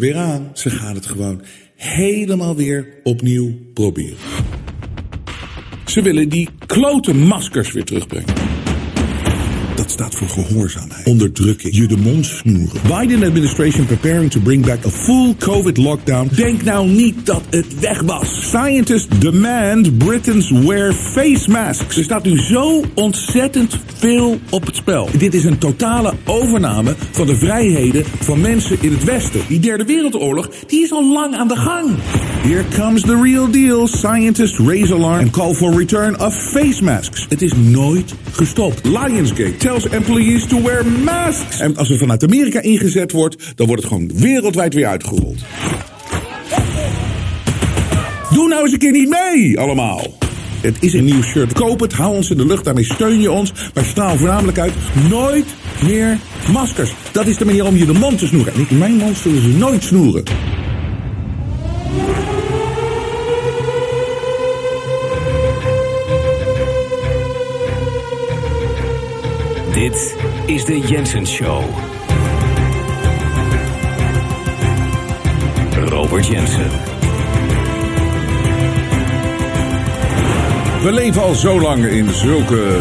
er weer aan. Ze gaan het gewoon helemaal weer opnieuw proberen. Ze willen die klote maskers weer terugbrengen. Staat voor gehoorzaamheid, onderdrukking, je de mond snoeren. Biden administration preparing to bring back a full COVID lockdown. Denk nou niet dat het weg was. Scientists demand Britons wear face masks. Er staat nu zo ontzettend veel op het spel. Dit is een totale overname van de vrijheden van mensen in het Westen. Die derde wereldoorlog, die is al lang aan de gang. Here comes the real deal. Scientists raise alarm and call for return of face masks. Het is nooit gestopt. Lionsgate tells employees to wear masks. En als er vanuit Amerika ingezet wordt, dan wordt het gewoon wereldwijd weer uitgerold. Doe nou eens een keer niet mee, allemaal. Het is een nieuw shirt. Koop het, hou ons in de lucht, daarmee steun je ons. Maar straal voornamelijk uit, nooit meer maskers. Dat is de manier om je de mond te snoeren. En ik mijn mond zullen ze nooit snoeren. Dit is de Jensen Show. Robert Jensen. We leven al zo lang in zulke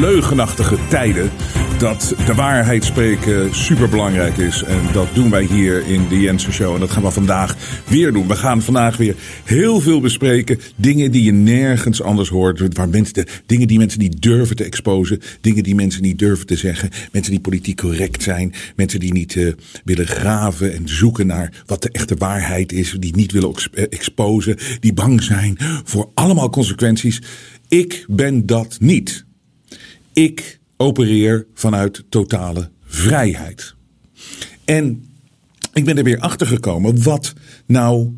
leugenachtige tijden dat de waarheid spreken superbelangrijk is. En dat doen wij hier in de Jensen Show. En dat gaan we vandaag weer doen. We gaan vandaag weer heel veel bespreken. Dingen die je nergens anders hoort. Waar mensen dingen die mensen niet durven te exposen. Dingen die mensen niet durven te zeggen. Mensen die politiek correct zijn. Mensen die niet uh, willen graven en zoeken naar wat de echte waarheid is. Die niet willen exposen. Die bang zijn voor allemaal consequenties. Ik ben dat niet. Ik opereer vanuit totale vrijheid. En ik ben er weer achter gekomen wat nou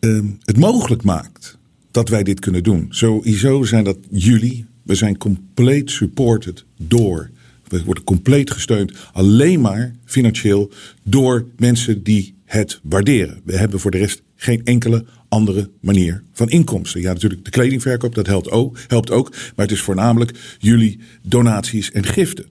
uh, het mogelijk maakt dat wij dit kunnen doen. Sowieso zijn dat jullie. We zijn compleet supported door. We worden compleet gesteund alleen maar financieel door mensen die het waarderen. We hebben voor de rest geen enkele andere manier van inkomsten. Ja, natuurlijk de kledingverkoop, dat helpt ook, helpt ook. Maar het is voornamelijk jullie donaties en giften.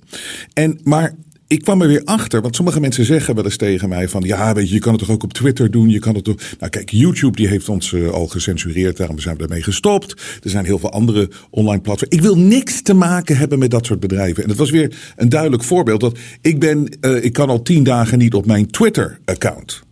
En, maar ik kwam er weer achter, want sommige mensen zeggen wel eens tegen mij van, ja, weet je, je kan het toch ook op Twitter doen, je kan het toch. Nou, kijk, YouTube die heeft ons uh, al gecensureerd, daarom zijn we daarmee gestopt. Er zijn heel veel andere online platforms. Ik wil niks te maken hebben met dat soort bedrijven. En dat was weer een duidelijk voorbeeld dat ik ben, uh, ik kan al tien dagen niet op mijn Twitter-account.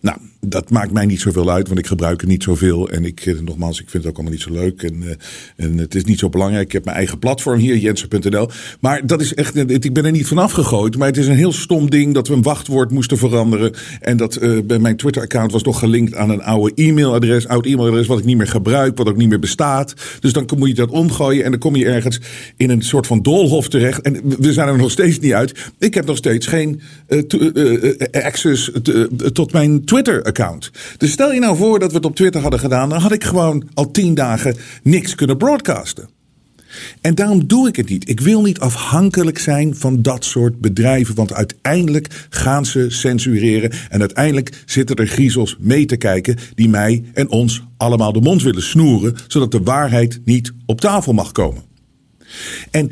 Nou, dat maakt mij niet zoveel uit, want ik gebruik het niet zoveel. En ik, eh, nogmaals, ik vind het ook allemaal niet zo leuk. En, uh, en het is niet zo belangrijk. Ik heb mijn eigen platform hier, jensen.nl. Maar dat is echt, ik ben er niet vanaf gegooid. Maar het is een heel stom ding dat we een wachtwoord moesten veranderen. En dat bij mijn Twitter-account was nog gelinkt aan een oude e-mailadres. Oud e-mailadres wat ik niet meer gebruik, wat ook niet meer bestaat. Dus dan moet je dat omgooien. En dan kom je ergens in een soort van doolhof terecht. En we zijn er nog steeds niet uit. Ik heb nog steeds geen access tot mijn Twitter-account. Dus stel je nou voor dat we het op Twitter hadden gedaan, dan had ik gewoon al tien dagen niks kunnen broadcasten. En daarom doe ik het niet. Ik wil niet afhankelijk zijn van dat soort bedrijven. Want uiteindelijk gaan ze censureren. En uiteindelijk zitten er griezels mee te kijken. die mij en ons allemaal de mond willen snoeren. zodat de waarheid niet op tafel mag komen. En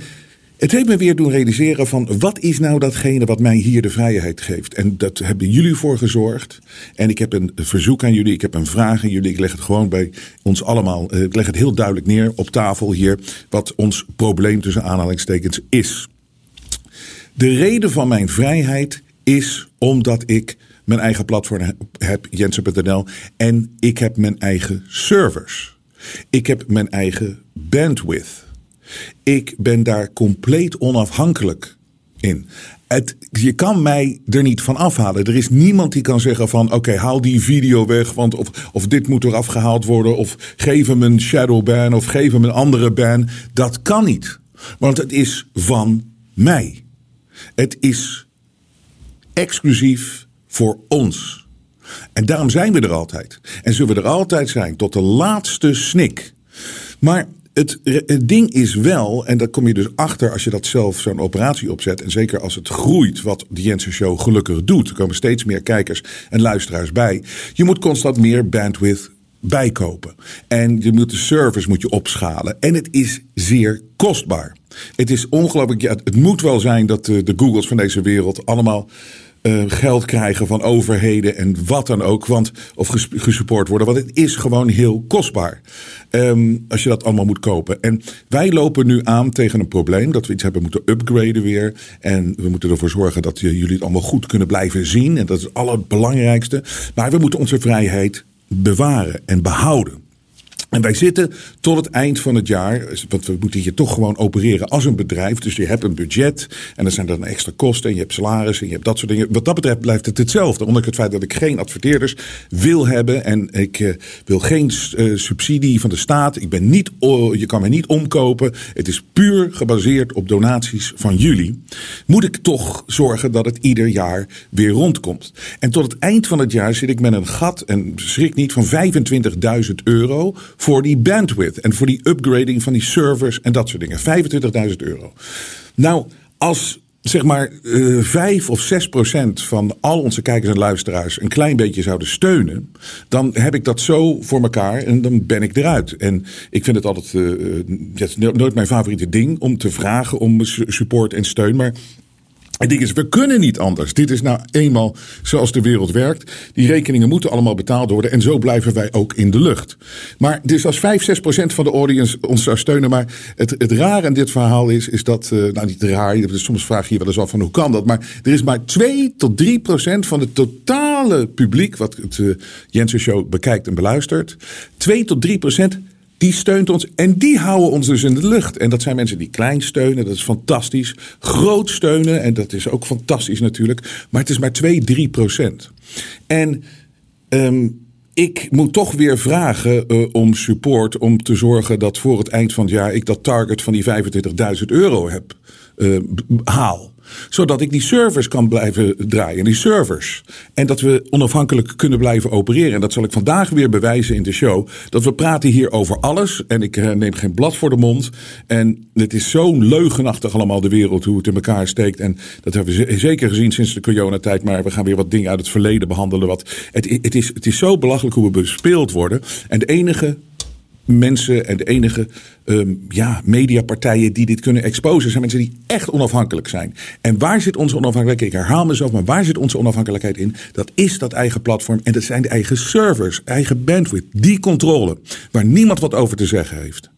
het heeft me weer doen realiseren van wat is nou datgene wat mij hier de vrijheid geeft. En dat hebben jullie voor gezorgd. En ik heb een verzoek aan jullie, ik heb een vraag aan jullie. Ik leg het gewoon bij ons allemaal, eh, ik leg het heel duidelijk neer op tafel hier. Wat ons probleem tussen aanhalingstekens is. De reden van mijn vrijheid is omdat ik mijn eigen platform heb, Jensen.nl. En ik heb mijn eigen servers. Ik heb mijn eigen bandwidth. Ik ben daar compleet onafhankelijk in. Het, je kan mij er niet van afhalen. Er is niemand die kan zeggen van oké, haal die video weg. Want of, of dit moet er afgehaald worden. Of geef hem een shadow ban. Of geef hem een andere ban. Dat kan niet. Want het is van mij. Het is exclusief voor ons. En daarom zijn we er altijd. En zullen we er altijd zijn tot de laatste snik. Maar het, ding is wel, en daar kom je dus achter als je dat zelf zo'n operatie opzet. En zeker als het groeit, wat de Jensen Show gelukkig doet. Er komen steeds meer kijkers en luisteraars bij. Je moet constant meer bandwidth bijkopen. En je moet de service moet je opschalen. En het is zeer kostbaar. Het is ongelooflijk. Ja, het moet wel zijn dat de, de Googles van deze wereld allemaal uh, geld krijgen van overheden en wat dan ook. Want, of ges gesupport worden. Want het is gewoon heel kostbaar. Um, als je dat allemaal moet kopen. En wij lopen nu aan tegen een probleem. Dat we iets hebben moeten upgraden weer. En we moeten ervoor zorgen dat jullie het allemaal goed kunnen blijven zien. En dat is het allerbelangrijkste. Maar we moeten onze vrijheid bewaren en behouden. En wij zitten tot het eind van het jaar, want we moeten hier toch gewoon opereren als een bedrijf. Dus je hebt een budget en er zijn dan extra kosten en je hebt salaris en je hebt dat soort dingen. Wat dat betreft blijft het hetzelfde. Ondanks het feit dat ik geen adverteerders wil hebben en ik uh, wil geen uh, subsidie van de staat. Ik ben niet, je kan mij niet omkopen. Het is puur gebaseerd op donaties van jullie. Moet ik toch zorgen dat het ieder jaar weer rondkomt. En tot het eind van het jaar zit ik met een gat, en schrik niet, van 25.000 euro voor die bandwidth en voor die upgrading van die servers en dat soort dingen. 25.000 euro. Nou, als zeg maar uh, 5 of 6 procent van al onze kijkers en luisteraars een klein beetje zouden steunen, dan heb ik dat zo voor elkaar en dan ben ik eruit. En ik vind het altijd, uh, het is nooit mijn favoriete ding om te vragen om support en steun, maar het ding is, we kunnen niet anders. Dit is nou eenmaal zoals de wereld werkt. Die rekeningen moeten allemaal betaald worden. En zo blijven wij ook in de lucht. Maar dus als 5, 6 procent van de audience ons zou steunen. Maar het, het rare in dit verhaal is, is dat, uh, nou niet raar, soms vraag je je wel eens af van hoe kan dat. Maar er is maar 2 tot 3 procent van het totale publiek wat het uh, Jensen Show bekijkt en beluistert. 2 tot 3 procent die steunt ons en die houden ons dus in de lucht. En dat zijn mensen die klein steunen, dat is fantastisch. Groot steunen, en dat is ook fantastisch natuurlijk. Maar het is maar 2, 3 procent. En um, ik moet toch weer vragen uh, om support om te zorgen dat voor het eind van het jaar ik dat target van die 25.000 euro heb, uh, haal zodat ik die servers kan blijven draaien, die servers. En dat we onafhankelijk kunnen blijven opereren. En dat zal ik vandaag weer bewijzen in de show. Dat we praten hier over alles. En ik eh, neem geen blad voor de mond. En het is zo leugenachtig allemaal de wereld hoe het in elkaar steekt. En dat hebben we zeker gezien sinds de coronatijd. Maar we gaan weer wat dingen uit het verleden behandelen. Wat, het, het, is, het is zo belachelijk hoe we bespeeld worden. En de enige mensen en de enige um, ja, mediapartijen die dit kunnen exposen zijn mensen die echt onafhankelijk zijn. En waar zit onze onafhankelijkheid? Ik herhaal mezelf, maar waar zit onze onafhankelijkheid in? Dat is dat eigen platform en dat zijn de eigen servers, eigen bandwidth, die controle, waar niemand wat over te zeggen heeft.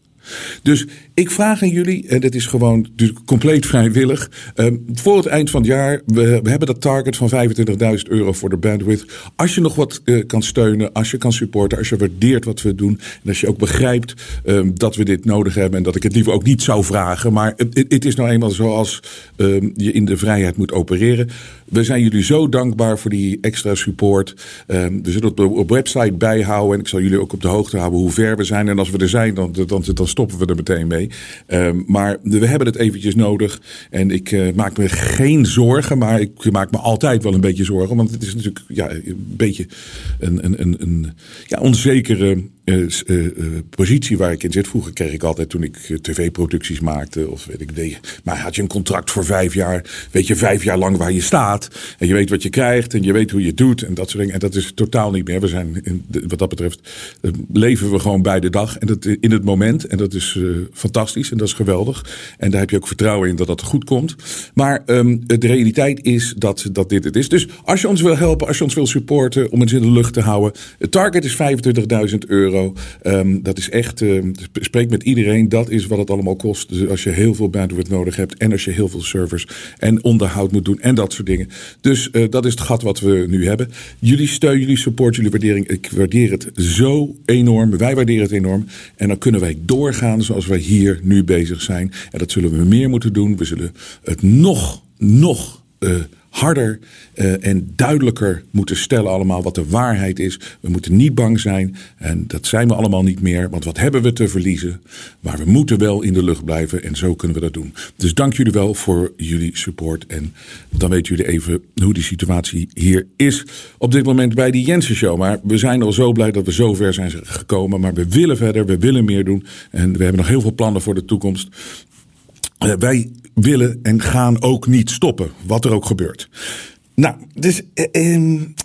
Dus ik vraag aan jullie, en dat is gewoon compleet vrijwillig. Um, voor het eind van het jaar, we, we hebben dat target van 25.000 euro voor de bandwidth. Als je nog wat uh, kan steunen, als je kan supporten, als je waardeert wat we doen. En als je ook begrijpt um, dat we dit nodig hebben en dat ik het liever ook niet zou vragen. Maar het, is nou eenmaal zoals um, je in de vrijheid moet opereren. We zijn jullie zo dankbaar voor die extra support. We zullen het op website bijhouden en ik zal jullie ook op de hoogte houden hoe ver we zijn. En als we er zijn, dan, dan, dan stoppen we er meteen mee. Um, maar we hebben het eventjes nodig. En ik uh, maak me geen zorgen, maar ik maak me altijd wel een beetje zorgen. Want het is natuurlijk ja, een beetje een, een, een, een ja, onzekere uh, uh, positie waar ik in zit. Vroeger kreeg ik altijd toen ik tv-producties maakte. Of weet ik, nee, maar had je een contract voor vijf jaar. Weet je vijf jaar lang waar je staat. En je weet wat je krijgt. En je weet hoe je het doet. En dat soort dingen. En dat is totaal niet meer. We zijn, in, wat dat betreft, leven we gewoon bij de dag. En dat in het moment. En dat is fantastisch. En dat is geweldig. En daar heb je ook vertrouwen in dat dat goed komt. Maar um, de realiteit is dat, dat dit het is. Dus als je ons wil helpen, als je ons wil supporten om het in de lucht te houden. Het target is 25.000 euro. Um, dat is echt, uh, spreek met iedereen, dat is wat het allemaal kost. Dus als je heel veel bandwidth nodig hebt en als je heel veel servers en onderhoud moet doen en dat soort dingen. Dus uh, dat is het gat wat we nu hebben. Jullie steun, jullie support, jullie waardering. Ik waardeer het zo enorm. Wij waarderen het enorm. En dan kunnen wij doorgaan zoals wij hier nu bezig zijn. En dat zullen we meer moeten doen. We zullen het nog, nog uh, harder uh, en duidelijker moeten stellen allemaal wat de waarheid is. We moeten niet bang zijn en dat zijn we allemaal niet meer. Want wat hebben we te verliezen? Maar we moeten wel in de lucht blijven en zo kunnen we dat doen. Dus dank jullie wel voor jullie support. En dan weten jullie even hoe die situatie hier is op dit moment bij die Jensen Show. Maar we zijn al zo blij dat we zo ver zijn gekomen. Maar we willen verder, we willen meer doen. En we hebben nog heel veel plannen voor de toekomst. Uh, wij willen en gaan ook niet stoppen, wat er ook gebeurt. Nou, dus een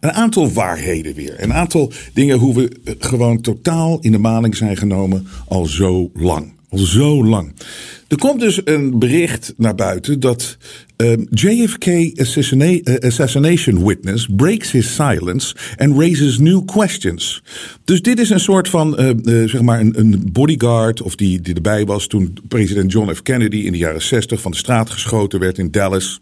aantal waarheden weer. Een aantal dingen hoe we gewoon totaal in de maling zijn genomen al zo lang. Al zo lang. Er komt dus een bericht naar buiten dat um, JFK uh, assassination witness breaks his silence and raises new questions. Dus dit is een soort van, uh, uh, zeg maar, een, een, bodyguard of die, die erbij was toen president John F. Kennedy in de jaren 60 van de straat geschoten werd in Dallas.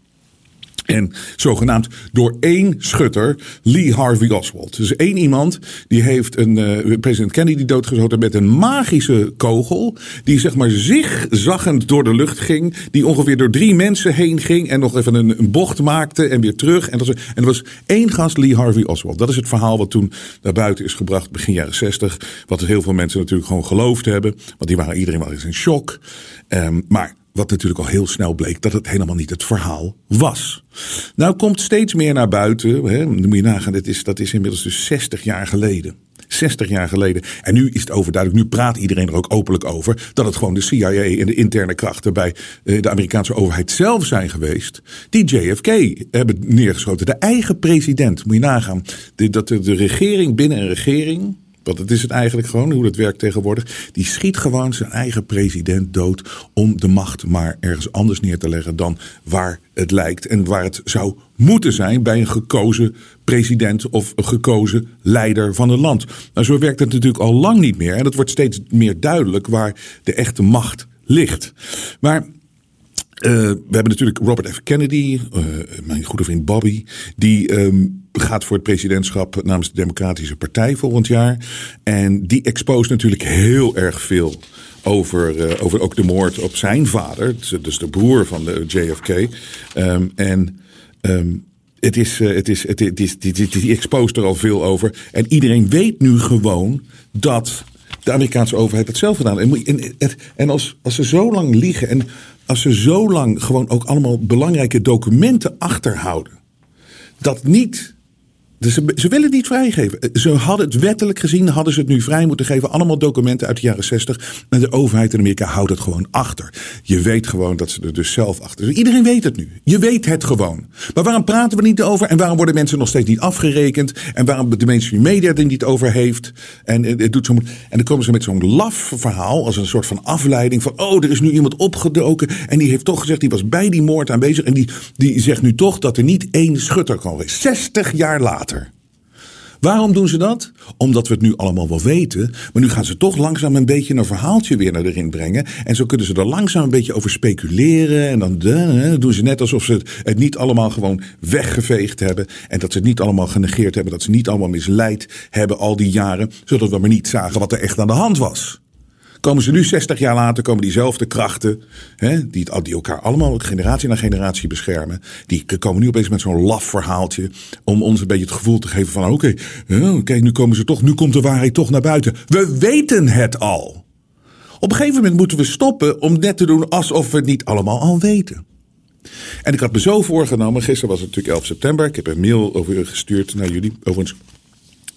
En zogenaamd door één schutter, Lee Harvey Oswald. Dus één iemand die heeft een uh, president Kennedy doodgeschoten met een magische kogel. Die zeg maar zigzaggend door de lucht ging. Die ongeveer door drie mensen heen ging. En nog even een, bocht maakte en weer terug. En dat, was, en er was één gast, Lee Harvey Oswald. Dat is het verhaal wat toen naar buiten is gebracht begin jaren 60. Wat heel veel mensen natuurlijk gewoon geloofd hebben. Want die waren iedereen eens in shock. Um, maar wat natuurlijk al heel snel bleek dat het helemaal niet het verhaal was. Nou komt steeds meer naar buiten. Hè, moet je nagaan, dat is, dat is inmiddels dus 60 jaar geleden. 60 jaar geleden. En nu is het overduidelijk, nu praat iedereen er ook openlijk over. dat het gewoon de CIA en de interne krachten bij eh, de Amerikaanse overheid zelf zijn geweest. die JFK hebben neergeschoten. De eigen president, moet je nagaan. dat de regering binnen een regering. Want het is het eigenlijk gewoon, hoe dat werkt tegenwoordig. Die schiet gewoon zijn eigen president dood om de macht maar ergens anders neer te leggen dan waar het lijkt. En waar het zou moeten zijn bij een gekozen president of een gekozen leider van een land. Nou, zo werkt het natuurlijk al lang niet meer. En het wordt steeds meer duidelijk waar de echte macht ligt. Maar uh, we hebben natuurlijk Robert F. Kennedy, uh, mijn goede vriend Bobby, die um, gaat voor het presidentschap namens de Democratische Partij volgend jaar. En die exposeert natuurlijk heel erg veel over, uh, over ook de moord op zijn vader, dus de broer van de JFK. Um, en um, het is, het is, het is, het die, die exposeert er al veel over. En iedereen weet nu gewoon dat de Amerikaanse overheid het zelf gedaan. En, en, en als, als ze zo lang liegen en als ze zo lang gewoon ook allemaal belangrijke documenten achterhouden. Dat niet dus ze, ze, willen het niet vrijgeven. Ze hadden het wettelijk gezien, hadden ze het nu vrij moeten geven. Allemaal documenten uit de jaren 60. En de overheid in Amerika houdt het gewoon achter. Je weet gewoon dat ze er dus zelf achter zijn. Iedereen weet het nu. Je weet het gewoon. Maar waarom praten we niet over? En waarom worden mensen nog steeds niet afgerekend? En waarom de mainstream media er niet over heeft? En, het doet zo, en dan komen ze met zo'n laf verhaal. Als een soort van afleiding. Van, oh, er is nu iemand opgedoken. En die heeft toch gezegd, die was bij die moord aanwezig. En die, die zegt nu toch dat er niet één schutter kan zijn. 60 jaar later. Waarom doen ze dat? Omdat we het nu allemaal wel weten. Maar nu gaan ze toch langzaam een beetje een verhaaltje weer naar erin brengen. En zo kunnen ze er langzaam een beetje over speculeren. En dan doen ze net alsof ze het, het niet allemaal gewoon weggeveegd hebben. En dat ze het niet allemaal genegeerd hebben. Dat ze niet allemaal misleid hebben al die jaren. Zodat we maar niet zagen wat er echt aan de hand was. Komen ze nu 60 jaar later, komen diezelfde krachten, hè, die, elkaar allemaal generatie na generatie beschermen, die komen nu opeens met zo'n laf verhaaltje om ons een beetje het gevoel te geven van oké, okay, nu komen ze toch, nu komt de waarheid toch naar buiten. We weten het al. Op een gegeven moment moeten we stoppen om net te doen alsof we het niet allemaal al weten. En ik had me zo voorgenomen, gisteren was het natuurlijk 11 september, ik heb een mail over gestuurd naar jullie, overigens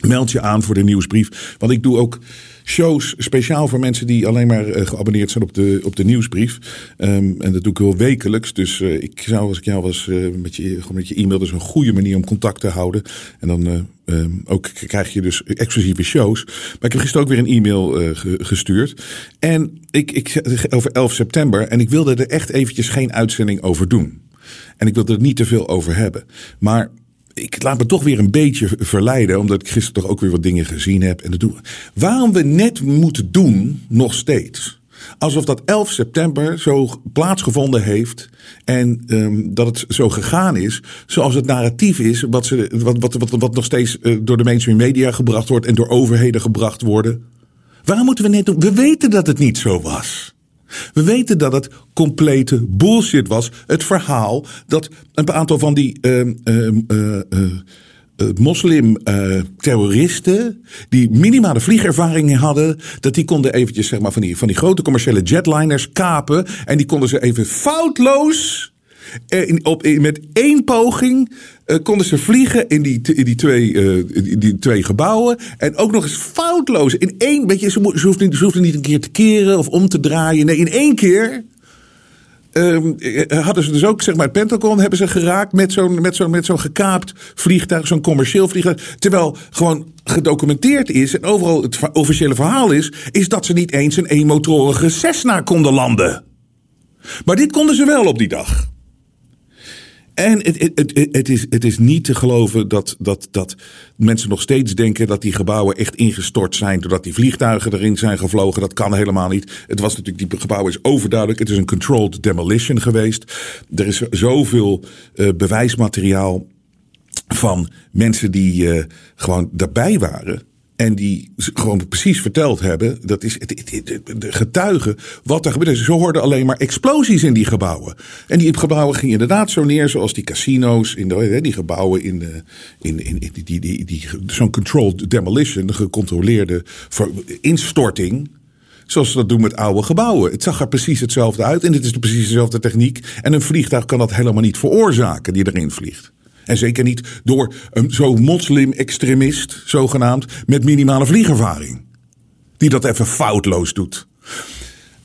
meld je aan voor de nieuwsbrief, want ik doe ook shows speciaal voor mensen die alleen maar uh, geabonneerd zijn op de, op de nieuwsbrief. Um, en dat doe ik wel wekelijks. Dus uh, ik zou, als ik jou was, uh, met, je, met je e-mail, dus een goede manier om contact te houden. En dan um, ook krijg je dus exclusieve shows. Maar ik heb gisteren ook weer een e-mail gestuurd. En ik, ik, over 11 september. En ik wilde er echt eventjes geen uitzending over doen. En ik wilde er niet te veel over hebben. Maar ik laat me toch weer een beetje verleiden, omdat ik gisteren toch ook weer wat dingen gezien heb. En dat doen. Waarom we net moeten doen, nog steeds. Alsof dat 11 september zo plaatsgevonden heeft. En um, dat het zo gegaan is. Zoals het narratief is. Wat, ze, wat, wat, wat, wat nog steeds uh, door de mainstream media gebracht wordt. En door overheden gebracht worden. Waarom moeten we net doen? We weten dat het niet zo was. We weten dat het complete bullshit was. Het verhaal dat een aantal van die uh, uh, uh, moslim-terroristen, die minimale vliegervaring hadden, dat die konden eventjes zeg maar, van, die, van die grote commerciële jetliners kapen. En die konden ze even foutloos eh, op, met één poging uh, konden ze vliegen in die, die, twee, in die twee gebouwen. En ook nog eens foutloos. In één, weet je, ze, ze, hoefden, ze hoefden niet een keer te keren of om te draaien. Nee, in één keer ehm, eh, hadden ze dus ook, zeg maar, het Pentagon hebben ze geraakt met zo'n met met gekaapt vliegtuig, zo'n commercieel vliegtuig. Terwijl gewoon gedocumenteerd is en overal het officiële verhaal is, is dat ze niet eens een eenmotorige Cessna konden landen. Maar dit konden ze wel op die dag. En het, het, het, is, het is niet te geloven dat, dat, dat mensen nog steeds denken dat die gebouwen echt ingestort zijn. Doordat die vliegtuigen erin zijn gevlogen. Dat kan helemaal niet. Het was natuurlijk, die gebouw is overduidelijk. Het is een controlled demolition geweest. Er is zoveel uh, bewijsmateriaal van mensen die uh, gewoon daarbij waren. En die gewoon precies verteld hebben, dat is het, de getuigen, wat er gebeurde. Ze hoorden alleen maar explosies in die gebouwen. En die gebouwen gingen inderdaad zo neer, zoals die casino's, in de, die gebouwen in, de, in, in, in die, die, die, die, zo'n controlled demolition, de gecontroleerde instorting. Zoals ze dat doen met oude gebouwen. Het zag er precies hetzelfde uit en het is precies dezelfde techniek. En een vliegtuig kan dat helemaal niet veroorzaken die erin vliegt. En zeker niet door een zo'n moslim-extremist, zogenaamd, met minimale vliegervaring. Die dat even foutloos doet.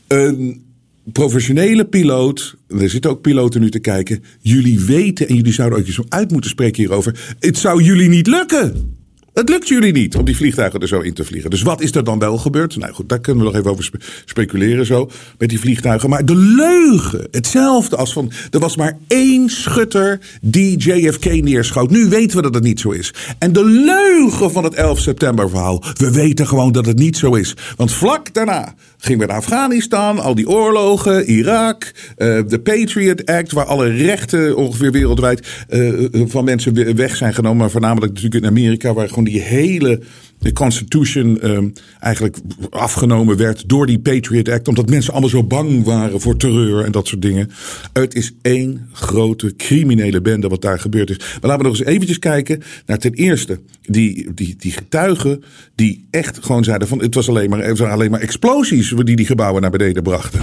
Een professionele piloot, er zitten ook piloten nu te kijken. Jullie weten, en jullie zouden ook eens uit moeten spreken hierover. Het zou jullie niet lukken. Het lukt jullie niet om die vliegtuigen er zo in te vliegen. Dus wat is er dan wel gebeurd? Nou goed, daar kunnen we nog even over speculeren zo. Met die vliegtuigen. Maar de leugen, hetzelfde als van... Er was maar één schutter die JFK neerschoot. Nu weten we dat het niet zo is. En de leugen van het 11 september verhaal. We weten gewoon dat het niet zo is. Want vlak daarna gingen we naar Afghanistan. Al die oorlogen, Irak. Uh, de Patriot Act. Waar alle rechten ongeveer wereldwijd uh, van mensen weg zijn genomen. Maar voornamelijk natuurlijk in Amerika. Waar gewoon die hele de Constitution um, eigenlijk afgenomen werd door die Patriot Act. Omdat mensen allemaal zo bang waren voor terreur en dat soort dingen. Het is één grote criminele bende wat daar gebeurd is. Maar laten we nog eens eventjes kijken naar ten eerste die, die, die getuigen die echt gewoon zeiden van het was alleen maar, het waren alleen maar explosies die die gebouwen naar beneden brachten.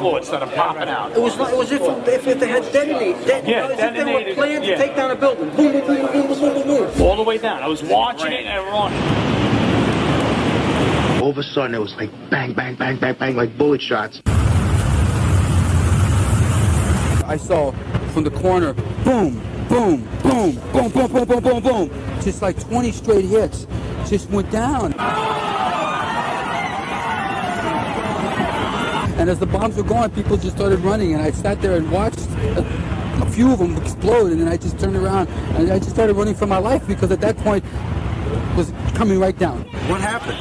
Floor by floor instead of popping out. It was like, it was if, if, if they had detonated, de- Yeah, as if they were detonated, planned yeah. to take down a building. Boom, boom, boom, boom, boom, boom, boom, boom. All the way down. I was watching it and running. All of a sudden, it was like bang, bang, bang, bang, bang, like bullet shots. I saw from the corner, boom, boom, boom, boom, boom, boom, boom, boom, boom. Just like 20 straight hits. Just went down. And as the bombs were going, people just started running, and I sat there and watched a, a few of them explode, and then I just turned around and I just started running for my life because at that point it was coming right down. What happened?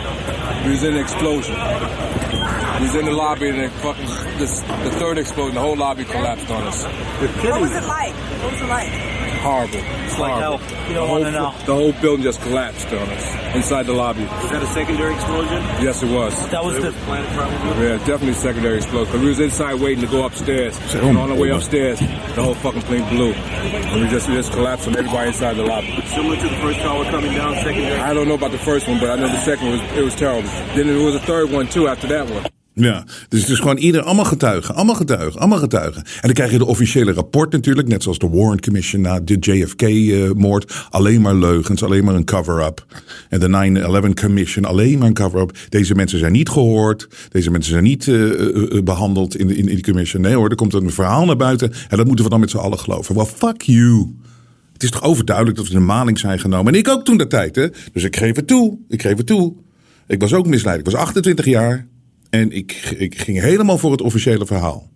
We was in an explosion. We was in the lobby and then fucking this, the third explosion, the whole lobby collapsed on us. What was it like? What was it like? Horrible. It's like hell. You don't The want to whole- know. The whole building just collapsed on us inside the lobby. Was that a secondary explosion? Yes, it was. That was the. Planet probably. Yeah, definitely secondary explosion. Cause we was inside waiting to go upstairs. And on the way upstairs, the whole fucking plane blew. And we just, we just collapsed on everybody inside the lobby. Similar to the first tower coming down, secondary. I don't know about the first one, but I know the second one was, it was terrible. Then there was a third one too after that one. Ja, dus het is gewoon ieder, allemaal getuigen, allemaal getuigen, allemaal getuigen. En dan krijg je de officiële rapport natuurlijk, net zoals de Warren Commission na de JFK-moord. alleen maar leugens, alleen maar een cover-up. En de 9-11 Commission, alleen maar een cover-up. Deze mensen zijn niet gehoord, deze mensen zijn niet uh, uh, behandeld in, de, in, in die commission. Nee hoor, er komt een verhaal naar buiten en dat moeten we dan met z'n allen geloven. Well, fuck you. Het is toch overduidelijk dat we in de maling zijn genomen. En ik ook toen de tijd, hè. Dus ik geef het toe, ik geef het toe. Ik was ook misleid, ik was 28 jaar. En ik, ik ging helemaal voor het officiële verhaal.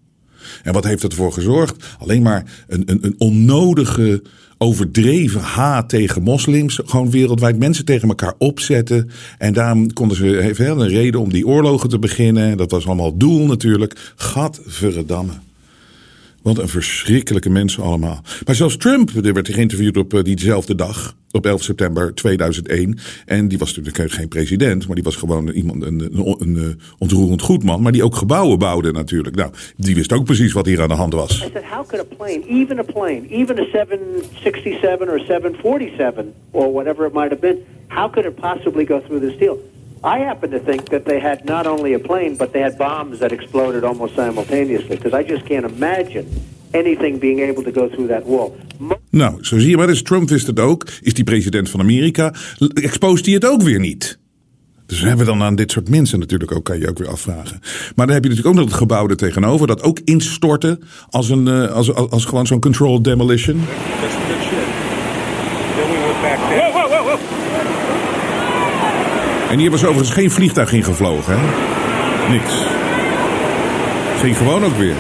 En wat heeft ervoor gezorgd? Alleen maar een, een, een onnodige, overdreven haat tegen moslims. Gewoon wereldwijd mensen tegen elkaar opzetten. En daarom konden ze even een reden om die oorlogen te beginnen. Dat was allemaal doel natuurlijk. Gadverdamme. Wat een verschrikkelijke mensen allemaal. Maar zelfs Trump, er werd geïnterviewd op uh, diezelfde dag, op 11 september 2001. En die was natuurlijk geen president, maar die was gewoon iemand, een, een, een, een ontroerend goed man. Maar die ook gebouwen bouwde natuurlijk. Nou, die wist ook precies wat hier aan de hand was. I said, how could a plane, even a plane, even a 767 or 747 or whatever it might have been, how could it possibly go through this deal? I happen to think that they had not only a plane, but they had bombs that exploded almost simultaneously, because I just can't imagine anything being able to go through that wall. Nou, zo zie je maar. Dus Trump wist het ook. Is die president van Amerika. Exposeert hij het ook weer niet. Dus we hebben dan aan dit soort mensen natuurlijk ook, kan je ook weer afvragen. Maar dan heb je natuurlijk ook nog het gebouw er tegenover, dat ook instortte als, een, eh, als, als, als gewoon zo'n controlled demolition. En hier was overigens geen vliegtuig in gevlogen, hè? Niks. Ging gewoon ook weer.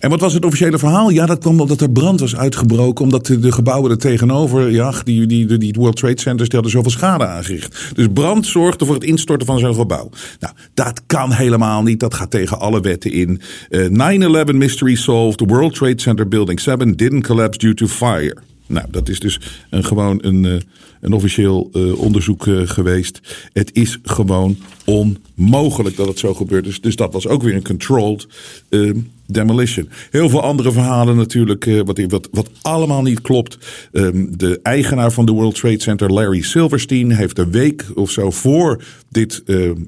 En wat was het officiële verhaal? Ja, dat kwam omdat er brand was uitgebroken. Omdat de, gebouwen er tegenover, ja, die, die, die, World Trade Centers, die hadden zoveel schade aangericht. Dus brand zorgde voor het instorten van zo'n gebouw. Nou, dat kan helemaal niet. Dat gaat tegen alle wetten in. Eh 9-11 mystery solved. The World Trade Center Building 7 didn't collapse due to fire. Nou, dat is dus een, gewoon een, eh, een officieel eh, onderzoek eh, geweest. Het is gewoon onmogelijk dat het zo gebeurt. Dus, dus dat was ook weer een controlled eh, demolition. Heel veel andere verhalen natuurlijk, wat, wat, wat allemaal niet klopt. Ehm, de eigenaar van de World Trade Center, Larry Silverstein, heeft een week of zo voor dit ehm,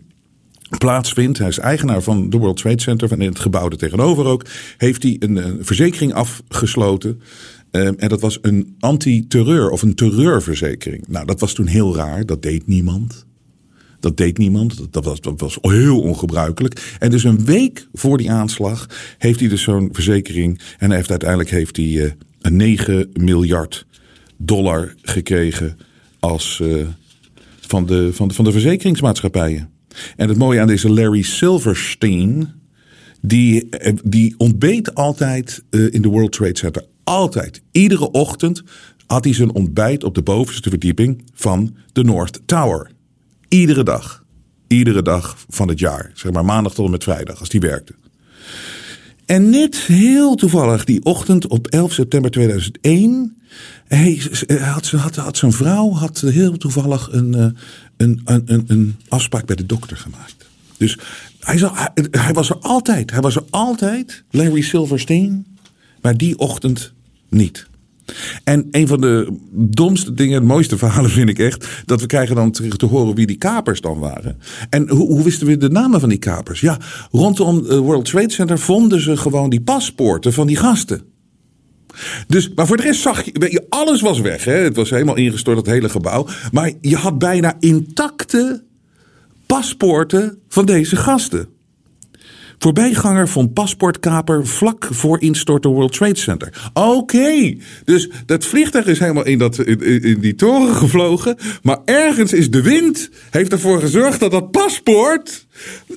plaatsvindt. Hij is eigenaar van de World Trade Center, van het gebouw er tegenover ook. Heeft hij een, een verzekering afgesloten. Ehm, en dat was een anti-terreur of een terreurverzekering. Nou, dat was toen heel raar. Dat deed niemand. Dat deed niemand. Dat, was, dat was heel ongebruikelijk. En dus een week voor die aanslag heeft hij dus zo'n verzekering. En heeft, uiteindelijk heeft hij eh, een 9 miljard dollar gekregen als, eh, van, de, van, de, van de verzekeringsmaatschappijen. En het mooie aan deze Larry Silverstein. Die, eh, die ontbeet altijd eh, in de World Trade Center. Altijd. Iedere ochtend had hij zijn ontbijt op de bovenste verdieping van de North Tower. Iedere dag. Iedere dag van het jaar. Zeg maar maandag tot en met vrijdag, als die werkte. En net heel toevallig die ochtend op 11 september 2001. Hij, had, had, had zijn vrouw had heel toevallig een, eh, een, een, een, een afspraak bij de dokter gemaakt. Dus hij, hij, hij was er altijd. Hij was er altijd, Larry Silverstein. Maar die ochtend niet. En een van de domste dingen, het mooiste verhalen vind ik echt, dat we krijgen dan terug te horen wie die kapers dan waren. En hoe, hoe wisten we de namen van die kapers? Ja, rondom het World Trade Center vonden ze gewoon die paspoorten van die gasten. Dus, maar voor de rest zag je, alles was weg. Hè? Het was helemaal ingestort, het hele gebouw. Maar je had bijna intacte paspoorten van deze gasten. Voorbijganger vond paspoortkaper vlak voor instorten World Trade Center. Oké, dus dat vliegtuig is helemaal in, dat, in, in, die toren gevlogen. Maar ergens is de wind, heeft ervoor gezorgd dat dat paspoort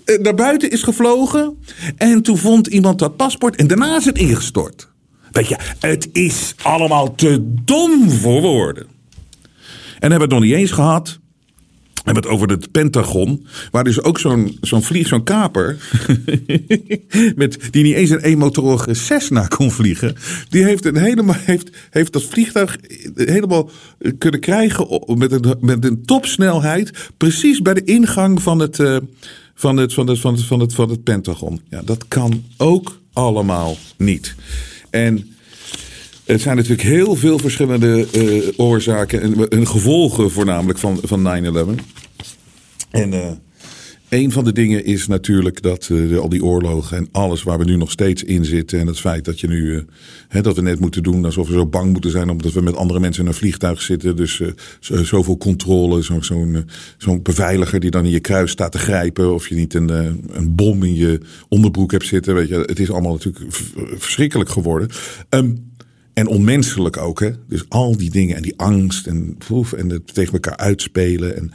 eh, naar buiten is gevlogen. En toen vond iemand dat paspoort en daarna is het ingestort. Weet je, het is allemaal te dom voor woorden. En hebben we het nog niet eens gehad. We hebben het over het Pentagon, waar dus ook zo'n zo'n vlieg, zo'n kaper, met, die niet eens een eenmotorige Cessna kon vliegen, die heeft, een helemaal, heeft, heeft dat vliegtuig helemaal kunnen krijgen met een, met een topsnelheid, precies bij de ingang van het, uh, van het, van het, van het, van het, van het Pentagon. Ja, dat kan ook allemaal niet. En het zijn natuurlijk heel veel verschillende uh, oorzaken en, en, gevolgen voornamelijk van, van 9-11. En uh, een van de dingen is natuurlijk dat uh, al die oorlogen en alles waar we nu nog steeds in zitten. En het feit dat je nu, hè, dat we net moeten doen alsof we zo bang moeten zijn omdat we met andere mensen in een vliegtuig zitten. Dus zo, zoveel controle, zo'n zo zo'n beveiliger die dan in je kruis staat te grijpen. Of je niet een, een bom in je onderbroek hebt zitten. Weet je, het is allemaal natuurlijk verschrikkelijk geworden. Um, en onmenselijk ook, hè? Dus al die dingen en die angst en, poef, en het tegen elkaar uitspelen en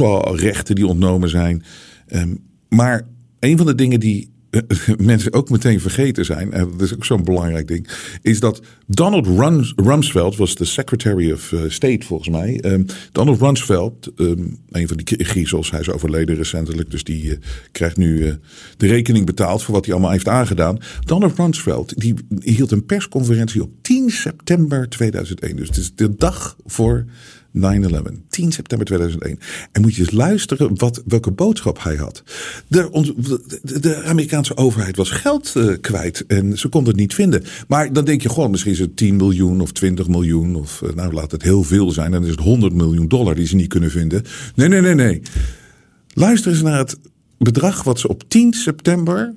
uh, rechten die ontnomen zijn. Um, maar een van de dingen die mensen ook meteen vergeten zijn, en dat is ook zo'n belangrijk ding, is dat Donald Rums, Rumsfeld was de Secretary of uh, State volgens mij. Um, Donald Rumsfeld, um, een van die griezels, hij is overleden recentelijk, dus die krijgt nu de rekening betaald voor wat hij allemaal heeft aangedaan. Donald Rumsfeld, die hield een persconferentie op 10 september 2001, dus het is de dag voor 9-11, 10 september 2001. En moet je eens luisteren wat, welke boodschap hij had. De, de, Amerikaanse overheid was geld uh, kwijt en ze konden het niet vinden. Maar dan denk je gewoon, misschien is het 10 miljoen of 20 miljoen of uh, nou laat het heel veel zijn. Dan is het 100 miljoen dollar die ze niet kunnen vinden. Nee, nee, nee, nee. Luister eens naar het bedrag wat ze op 10 september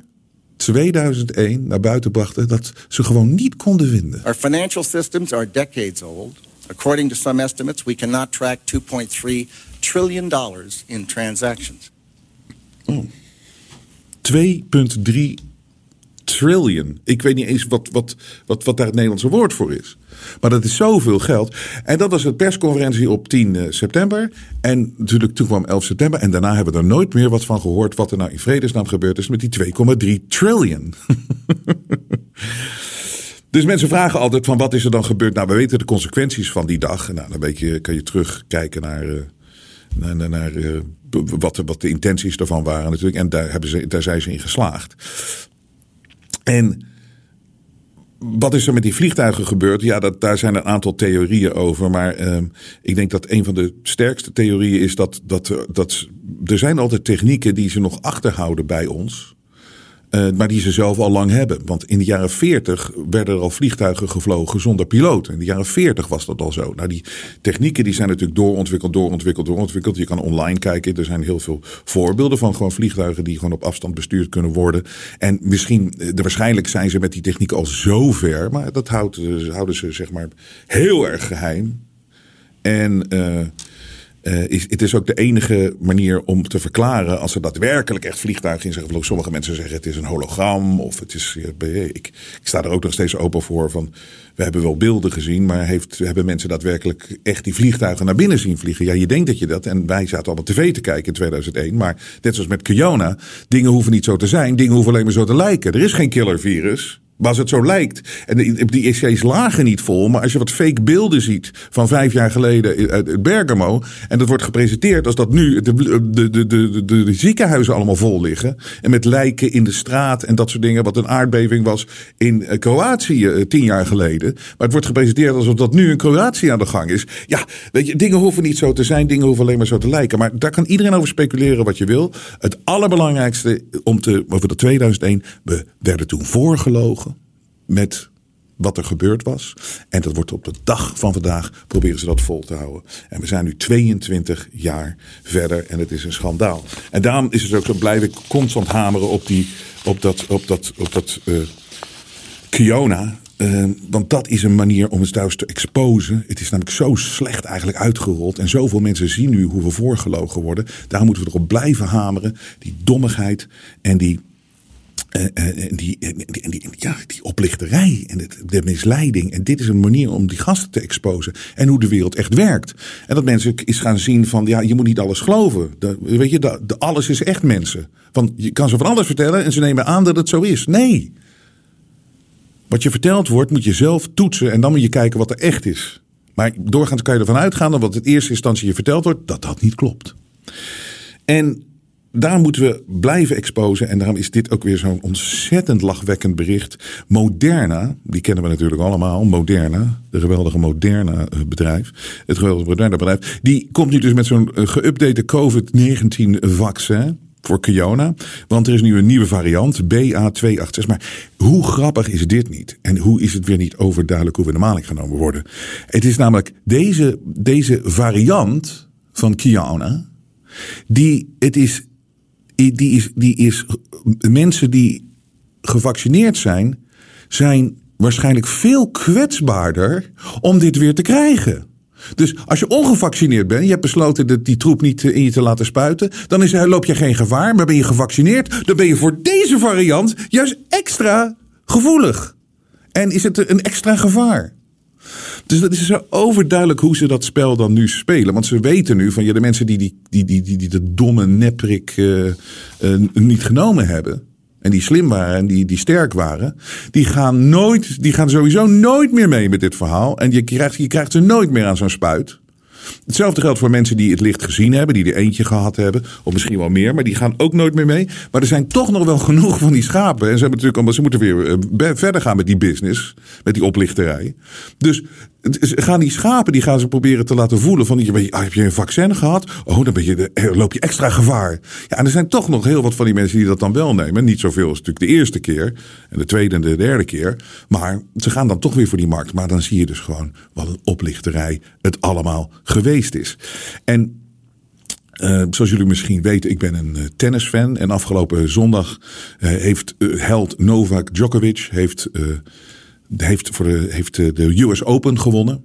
2001 naar buiten brachten dat ze gewoon niet konden vinden. Our financial systems are decades old. According to some estimates, we cannot track 2.3 trillion dollars in transactions. 2,3 trillion. Ik weet niet eens wat, wat, wat, wat daar het Nederlandse woord voor is. Maar dat is zoveel geld. En dat was de persconferentie op 10 eh, september. En natuurlijk toen kwam 11 september. En daarna hebben we er nooit meer wat van gehoord. wat er nou in vredesnaam gebeurd is met die 2,3 trillion. Dus mensen vragen altijd van wat is er dan gebeurd? Nou, we weten de consequenties van die dag. Nou, dan je, kan je terugkijken naar, eh, naar, naar, naar eh, wat, wat de intenties daarvan waren natuurlijk. En daar, hebben ze, daar zijn ze in geslaagd. En wat is er met die vliegtuigen gebeurd? Ja, dat, daar zijn een aantal theorieën over. Maar ehm, ik denk dat een van de sterkste theorieën is dat, dat, dat er zijn altijd technieken die ze nog achterhouden bij ons. Uh, maar die ze zelf al lang hebben. Want in de jaren 40 werden er al vliegtuigen gevlogen zonder piloot. In de jaren 40 was dat al zo. Nou, die technieken die zijn natuurlijk doorontwikkeld, doorontwikkeld, doorontwikkeld. Je kan online kijken. Er zijn heel veel voorbeelden van gewoon vliegtuigen die gewoon op afstand bestuurd kunnen worden. En misschien, eh, waarschijnlijk zijn ze met die techniek al zo ver. Maar dat houdt, eh, houden ze zeg maar heel erg geheim. En is, het is ook de enige manier om te verklaren als er daadwerkelijk echt vliegtuigen in zijn. Sommige mensen zeggen het is een hologram of het is. Ik, ik sta er ook nog steeds open voor van. We hebben wel beelden gezien, maar heeft, hebben mensen daadwerkelijk echt die vliegtuigen naar binnen zien vliegen? Ja, je denkt dat je dat. En wij zaten allemaal tv te kijken in 2001. Maar net zoals met Kiona, dingen hoeven niet zo te zijn, dingen hoeven alleen maar zo te lijken. Er is geen killervirus. Als het zo lijkt. En die IC's lagen niet vol. Maar als je wat fake beelden ziet van vijf jaar geleden uit Bergamo. En dat wordt gepresenteerd als dat nu de, de, de, de, de, ziekenhuizen allemaal vol liggen. En met lijken in de straat en dat soort dingen. Wat een aardbeving was in Kroatië tien jaar geleden. Maar het wordt gepresenteerd alsof dat nu in Kroatië aan de gang is. Ja, weet je, dingen hoeven niet zo te zijn. Dingen hoeven alleen maar zo te lijken. Maar daar kan iedereen over speculeren wat je wil. Het allerbelangrijkste om te, over de 2001. We werden toen voorgelogen met wat er gebeurd was. En dat wordt op de dag van vandaag proberen ze dat vol te houden. En we zijn nu 22 jaar verder en het is een schandaal. En daarom is het ook zo, blijf ik constant hameren op, die, op dat, op dat, op dat uh, Kiona. Uh, want dat is een manier om het thuis te exposen. Het is namelijk zo slecht eigenlijk uitgerold. En zoveel mensen zien nu hoe we voorgelogen worden. Daarom moeten we erop blijven hameren. Die dommigheid en die uh, uh, die, die, die, ja, die oplichterij en de misleiding. En dit is een manier om die gasten te exposen. En hoe de wereld echt werkt. En dat mensen is gaan zien van, ja, je moet niet alles geloven. Weet je, de, alles is echt mensen. Van, je kan ze van alles vertellen en ze nemen aan dat het zo is. Nee. Wat je verteld wordt, moet je zelf toetsen en dan moet je kijken wat er echt is. Maar doorgaans kan je ervan uitgaan dat wat in eerste instantie je verteld wordt, dat dat niet klopt. En daar moeten we blijven exposen. En daarom is dit ook weer zo'n ontzettend lachwekkend bericht. Moderna, die kennen we natuurlijk allemaal. Moderna, de geweldige Moderna eh, bedrijf. Het geweldige Moderna bedrijf. Die komt nu dus met zo'n eh, geüpdate COVID-19 vaccin voor Kiona. Want er is nu een nieuwe variant, BA286. Maar hoe grappig is dit niet? En hoe is het weer niet overduidelijk hoe we de maling genomen worden? Het is namelijk deze, deze variant van Kiona. Die, het is die is, die is, mensen die gevaccineerd zijn, zijn waarschijnlijk veel kwetsbaarder om dit weer te krijgen. Dus als je ongevaccineerd bent, je hebt besloten dat die troep niet in je te laten spuiten, dan is, loop je geen gevaar. Maar ben je gevaccineerd, dan ben je voor deze variant juist extra gevoelig. En is het een extra gevaar. Dus dat is zo overduidelijk hoe ze dat spel dan nu spelen. Want ze weten nu van ja, de mensen die, die, die, die, die, die de domme neprik uh, uh, niet genomen hebben. En die slim waren en die, die sterk waren. Die gaan, nooit, die gaan sowieso nooit meer mee met dit verhaal. En je krijgt, je krijgt ze nooit meer aan zo'n spuit. Hetzelfde geldt voor mensen die het licht gezien hebben, die er eentje gehad hebben, of misschien wel meer, maar die gaan ook nooit meer mee. Maar er zijn toch nog wel genoeg van die schapen. En ze, hebben natuurlijk, ze moeten weer eh, verder gaan met die business, met die oplichterij. Dus gaan die schapen, die gaan ze proberen te laten voelen van, ah, heb je een vaccin gehad? Oh, dan ben je, eh, loop je extra gevaar. Ja, en er zijn toch nog heel wat van die mensen die dat dan wel nemen. Niet zoveel als natuurlijk de eerste keer, en de tweede en de derde keer. Maar ze gaan dan toch weer voor die markt. Maar dan zie je dus gewoon wat een oplichterij het allemaal geweest is. En uh, zoals jullie misschien weten, ik ben een uh, tennisfan. En afgelopen zondag uh, heeft held Novak Djokovic heeft heeft, voor heeft de US Open gewonnen.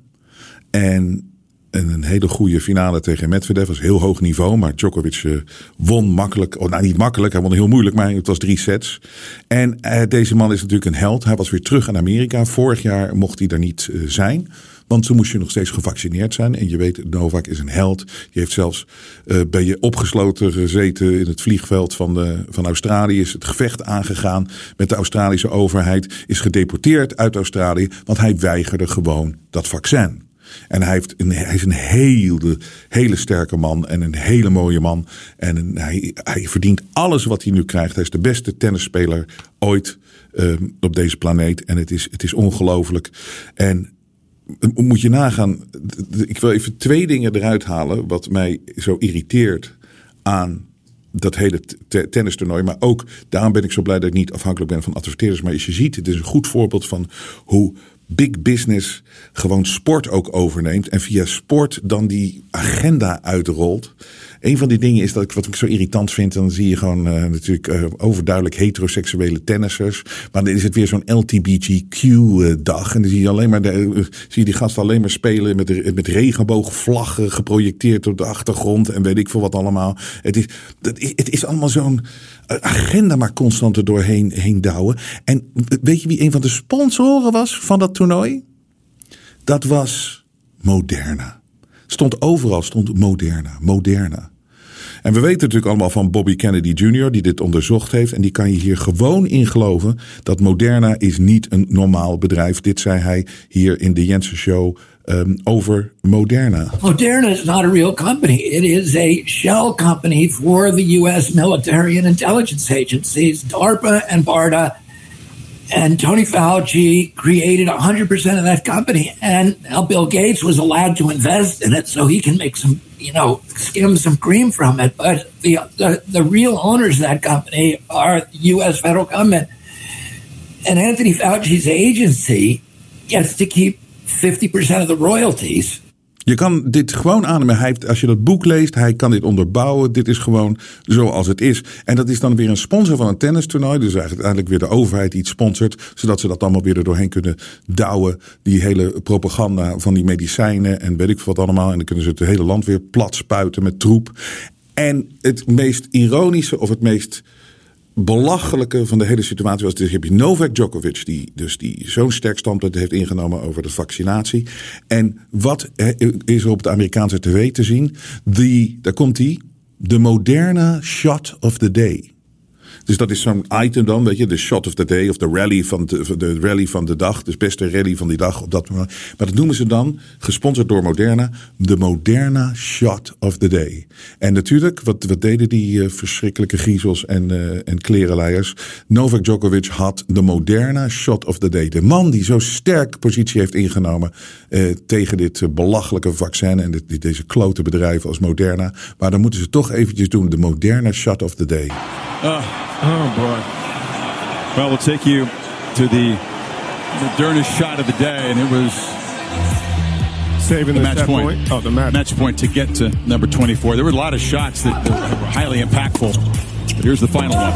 En en een hele goede finale tegen Medvedev. was heel hoog niveau, maar Djokovic eh, won makkelijk. Oh, nou, niet makkelijk, hij won heel moeilijk, maar het was drie sets. En eh, deze man is natuurlijk een held. Hij was weer terug in Amerika. Vorig jaar mocht hij daar niet eh, zijn. Want toen moest je nog steeds gevaccineerd zijn. En je weet, Novak is een held. Die heeft zelfs uh, bij je opgesloten gezeten in het vliegveld van, de, van Australië. Is het gevecht aangegaan met de Australische overheid. Is gedeporteerd uit Australië. Want hij weigerde gewoon dat vaccin. En hij, heeft hij is een hele, hele sterke man en een hele mooie man. En hij, hij verdient alles wat hij nu krijgt. Hij is de beste tennisspeler ooit uh, op deze planeet. En het is, het is ongelooflijk. En moet je nagaan. Ik wil even twee dingen eruit halen. Wat mij zo irriteert aan dat hele tennistoernooi. Maar ook daarom ben ik zo blij dat ik niet afhankelijk ben van adverteerders. Maar als je ziet, het is een goed voorbeeld van hoe big business gewoon sport ook overneemt. En via sport dan die agenda uitrolt. Een van die dingen is dat ik wat ik zo irritant vind. Dan zie je gewoon uh, natuurlijk uh, overduidelijk heteroseksuele tennissers. Maar dan is het weer zo'n LTBGQ-dag. En dan zie je alleen maar de, zie je die gasten alleen maar spelen met, met regenboogvlaggen geprojecteerd op de achtergrond. En weet ik veel wat allemaal. Het is, het is allemaal zo'n agenda maar constant er doorheen heen douwen. En weet je wie een van de sponsoren was van dat toernooi? Dat was Moderna. Stond overal, stond Moderna, Moderna. En we weten natuurlijk allemaal van Bobby Kennedy Jr. die dit onderzocht heeft. En die kan je hier gewoon in geloven dat Moderna is niet een normaal bedrijf. Dit zei hij hier in de Jensen Show um, over Moderna. Moderna is not a real company. It is a shell company for the U.S. military and intelligence agencies, DARPA and BARDA. And Tony Fauci created 100% of that company. And now Bill Gates was allowed to invest in it so he can make some, you know, skim some cream from it. But the, the, the real owners of that company are the U.S. federal government. And Anthony Fauci's agency gets to keep 50% of the royalties. Je kan dit gewoon aannemen. Hij als je dat boek leest, hij kan dit onderbouwen. Dit is gewoon zoals het is. En dat is dan weer een sponsor van een tennistoernooi. Dus eigenlijk weer de overheid iets sponsort. Zodat ze dat allemaal weer er doorheen kunnen douwen. Die hele propaganda van die medicijnen en weet ik wat allemaal. En dan kunnen ze het hele land weer plat spuiten met troep. En het meest ironische of het meest belachelijke van de hele situatie was, dus heb je Novak Djokovic, die dus die zo'n sterk standpunt heeft ingenomen over de vaccinatie. En wat is er op de Amerikaanse tv te zien? Die, daar komt hij, de moderne shot of the day. Dus dat is zo'n item dan, weet je, de shot of the day of de rally van de, de rally van de dag. Dus beste rally van die dag op dat moment. Maar dat noemen ze dan, gesponsord door Moderna, de Moderna shot of the day. En natuurlijk, wat, deden die uh, verschrikkelijke griezels en, uh, en klerenleiers? Novak Djokovic had de Moderna shot of the day. De man die zo sterk positie heeft ingenomen uh, tegen dit belachelijke vaccin en dit, deze klote bedrijven als Moderna. Maar dan moeten ze toch eventjes doen, de Moderna shot of the day. Uh, oh boy. Well, we'll take you to the Moderna shot of the day, and it was saving the, the match point. point. Oh, the match. match point to get to number 24. There were a lot of shots that, that were highly impactful. But here's the final one.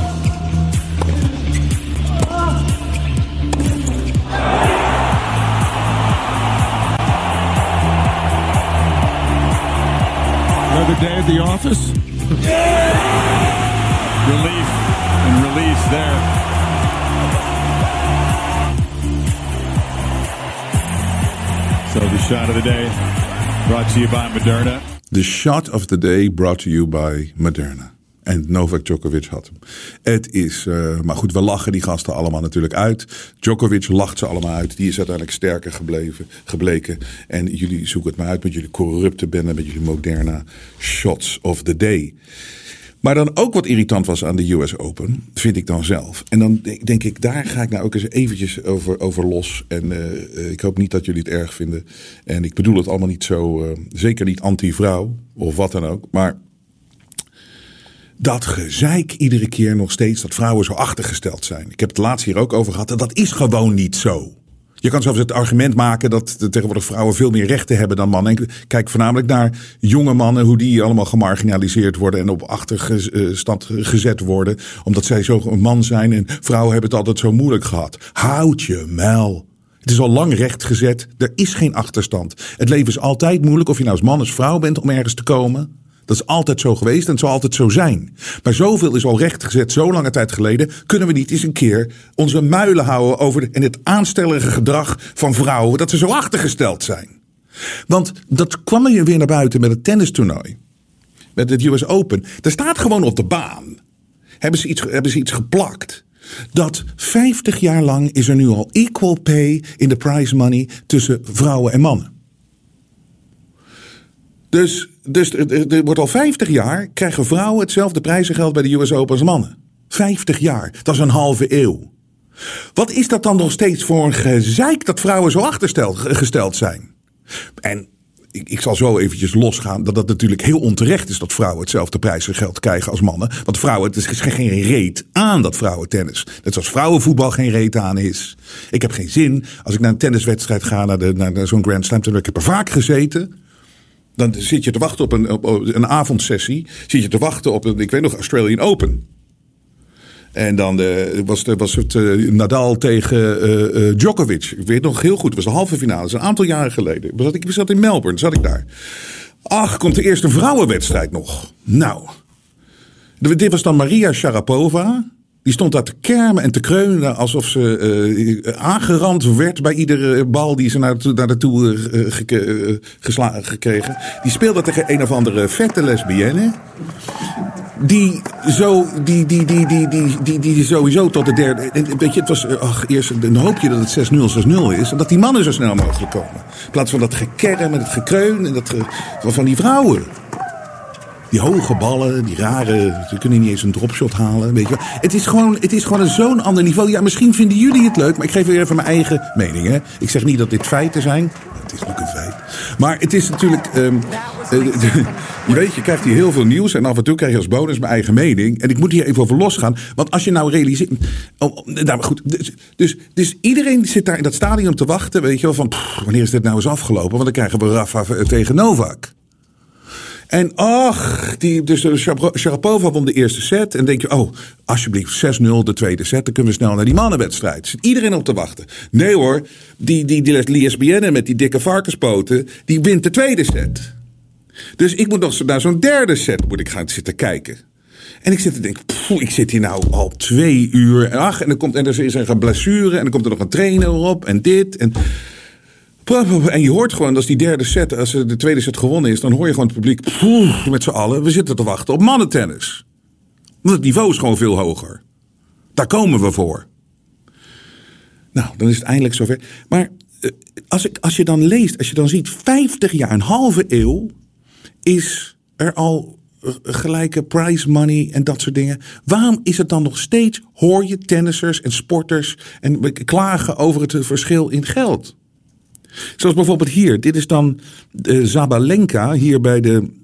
Another day at the office. Relief release there. So the shot of the day brought to you by Moderna. The shot of the day brought to you by Moderna. En Novak Djokovic had hem. Het is, uh, maar goed, we lachen die gasten allemaal natuurlijk uit. Djokovic lacht ze allemaal uit. Die is uiteindelijk sterker gebleven, gebleken. En jullie zoeken het maar uit met jullie corrupte benden, met jullie Moderna shots of the day. Maar dan ook wat irritant was aan de US Open, vind ik dan zelf. En dan denk ik, daar ga ik nou ook eens eventjes over, over los. En uh, ik hoop niet dat jullie het erg vinden. En ik bedoel het allemaal niet zo, uh, zeker niet anti-vrouw of wat dan ook. Maar dat gezeik iedere keer nog steeds dat vrouwen zo achtergesteld zijn. Ik heb het laatst hier ook over gehad. Dat is gewoon niet zo. Je kan zelfs het argument maken dat tegenwoordig vrouwen veel meer rechten hebben dan mannen. Kijk voornamelijk naar jonge mannen, hoe die allemaal gemarginaliseerd worden en op achterstand gezet worden. Omdat zij zo een man zijn en vrouwen hebben het altijd zo moeilijk gehad. Houd je mel. Het is al lang rechtgezet. Er is geen achterstand. Het leven is altijd moeilijk, of je nou als man of vrouw bent, om ergens te komen. Dat is altijd zo geweest en het zal altijd zo zijn. Maar zoveel is al rechtgezet, zo lange tijd geleden. Kunnen we niet eens een keer onze muilen houden over en het aanstellige gedrag van vrouwen. Dat ze zo achtergesteld zijn. Want dat kwam er weer naar buiten met het tennistoernooi. Met het US Open. Er staat gewoon op de baan. Hebben ze iets, hebben ze iets geplakt. Dat 50 jaar lang is er nu al equal pay in de prize money tussen vrouwen en mannen. Dus, dus er, wordt al 50 jaar krijgen vrouwen hetzelfde prijzengeld bij de US Open als mannen. 50 jaar, dat is een halve eeuw. Wat is dat dan nog steeds voor een gezeik dat vrouwen zo achtergesteld zijn? En ik, ik, zal zo eventjes losgaan dat dat natuurlijk heel onterecht is dat vrouwen hetzelfde prijzengeld krijgen als mannen. Want vrouwen, het is geen reet aan dat vrouwentennis. Net zoals vrouwenvoetbal geen reet aan is. Ik heb geen zin als ik naar een tenniswedstrijd ga, naar, de, naar, zo'n Grand Slam. Ik heb er vaak gezeten. Dan zit je te wachten op een, op een avondsessie. Zit je te wachten op een, ik weet nog, Australian Open. En dan uh, was, was het uh, Nadal tegen uh, Djokovic. Ik weet nog heel goed, het was de halve finale. Dat is een aantal jaren geleden. Zat, ik zat in Melbourne, zat ik daar. Ach, komt de eerste vrouwenwedstrijd nog. Nou, dit was dan Maria Sharapova. Die stond daar te kermen en te kreunen alsof ze uh, aangerand werd bij iedere bal die ze naar, naar de toe uh, gekregen. Die speelde tegen een of andere vette lesbienne. Die, zo, die, die, die, die, die, die, die sowieso tot de derde. Weet je, het was ach, eerst een hoopje dat het 6-0 6-0 is. En dat die mannen zo snel mogelijk komen. In plaats van dat gekerm en het gekreun en dat, van die vrouwen. Die hoge ballen, die rare. Ze kunnen niet eens een dropshot halen. Weet je wel. Het is gewoon, het is gewoon zo'n ander niveau. Ja, misschien vinden jullie het leuk, maar ik geef weer even mijn eigen mening. Hè. Ik zeg niet dat dit feiten zijn. Het is ook een feit. Maar het is natuurlijk. Um, je weet, je krijgt hier heel veel nieuws. En af en toe krijg je als bonus mijn eigen mening. En ik moet hier even over losgaan. Want als je nou realiseert. Oh, nou, goed. Dus, dus, dus, iedereen zit daar in dat stadion te wachten. Weet je wel, van wanneer is dit nou eens afgelopen? Want dan krijgen we Rafa tegen Novak. En ach, die, dus Sharapova won de eerste set. En denk je, oh, alsjeblieft, 6-0 de tweede set. Dan kunnen we snel naar die mannenwedstrijd. Zit iedereen op te wachten. Nee hoor, die, die, die lesbienne met die dikke varkenspoten, die wint de tweede set. Dus ik moet nog naar zo'n derde set moet ik gaan zitten kijken. En ik zit te denken, poeh, ik zit hier nou al twee uur. En ach, en dan komt en er is een blessure. En dan komt er nog een trainer op. En dit. En... En je hoort gewoon, als die derde set, als de tweede set gewonnen is, dan hoor je gewoon het publiek met z'n allen. We zitten te wachten op mannentennis. Want het niveau is gewoon veel hoger. Daar komen we voor. Nou, dan is het eindelijk zover. Maar eh, als, ik, als je dan leest, als je dan ziet, 50 jaar, een halve eeuw, is er al eh, gelijke prize money en dat soort dingen. Waarom is het dan nog steeds, hoor je tennissers en sporters en klagen over het verschil in geld? Zoals bijvoorbeeld hier. Dit is dan uh, Zabalenka hier bij de.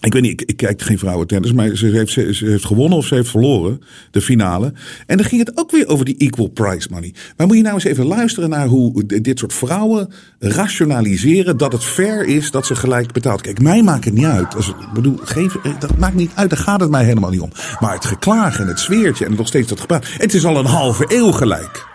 Ik weet niet, ik, ik kijk geen vrouwentennis, maar ze heeft, ze, heeft gewonnen of ze heeft verloren, de finale. En dan ging het ook weer over die equal prize money. Maar moet je nou eens even luisteren naar hoe dit soort vrouwen rationaliseren dat het fair is dat ze gelijk betaald. Kijk, mij maakt het niet uit. Als, ik bedoel, geef, dat maakt niet uit, daar gaat het mij helemaal niet om. Maar het geklaag en het sfeertje en nog steeds dat gepraat. Het is al een halve eeuw gelijk.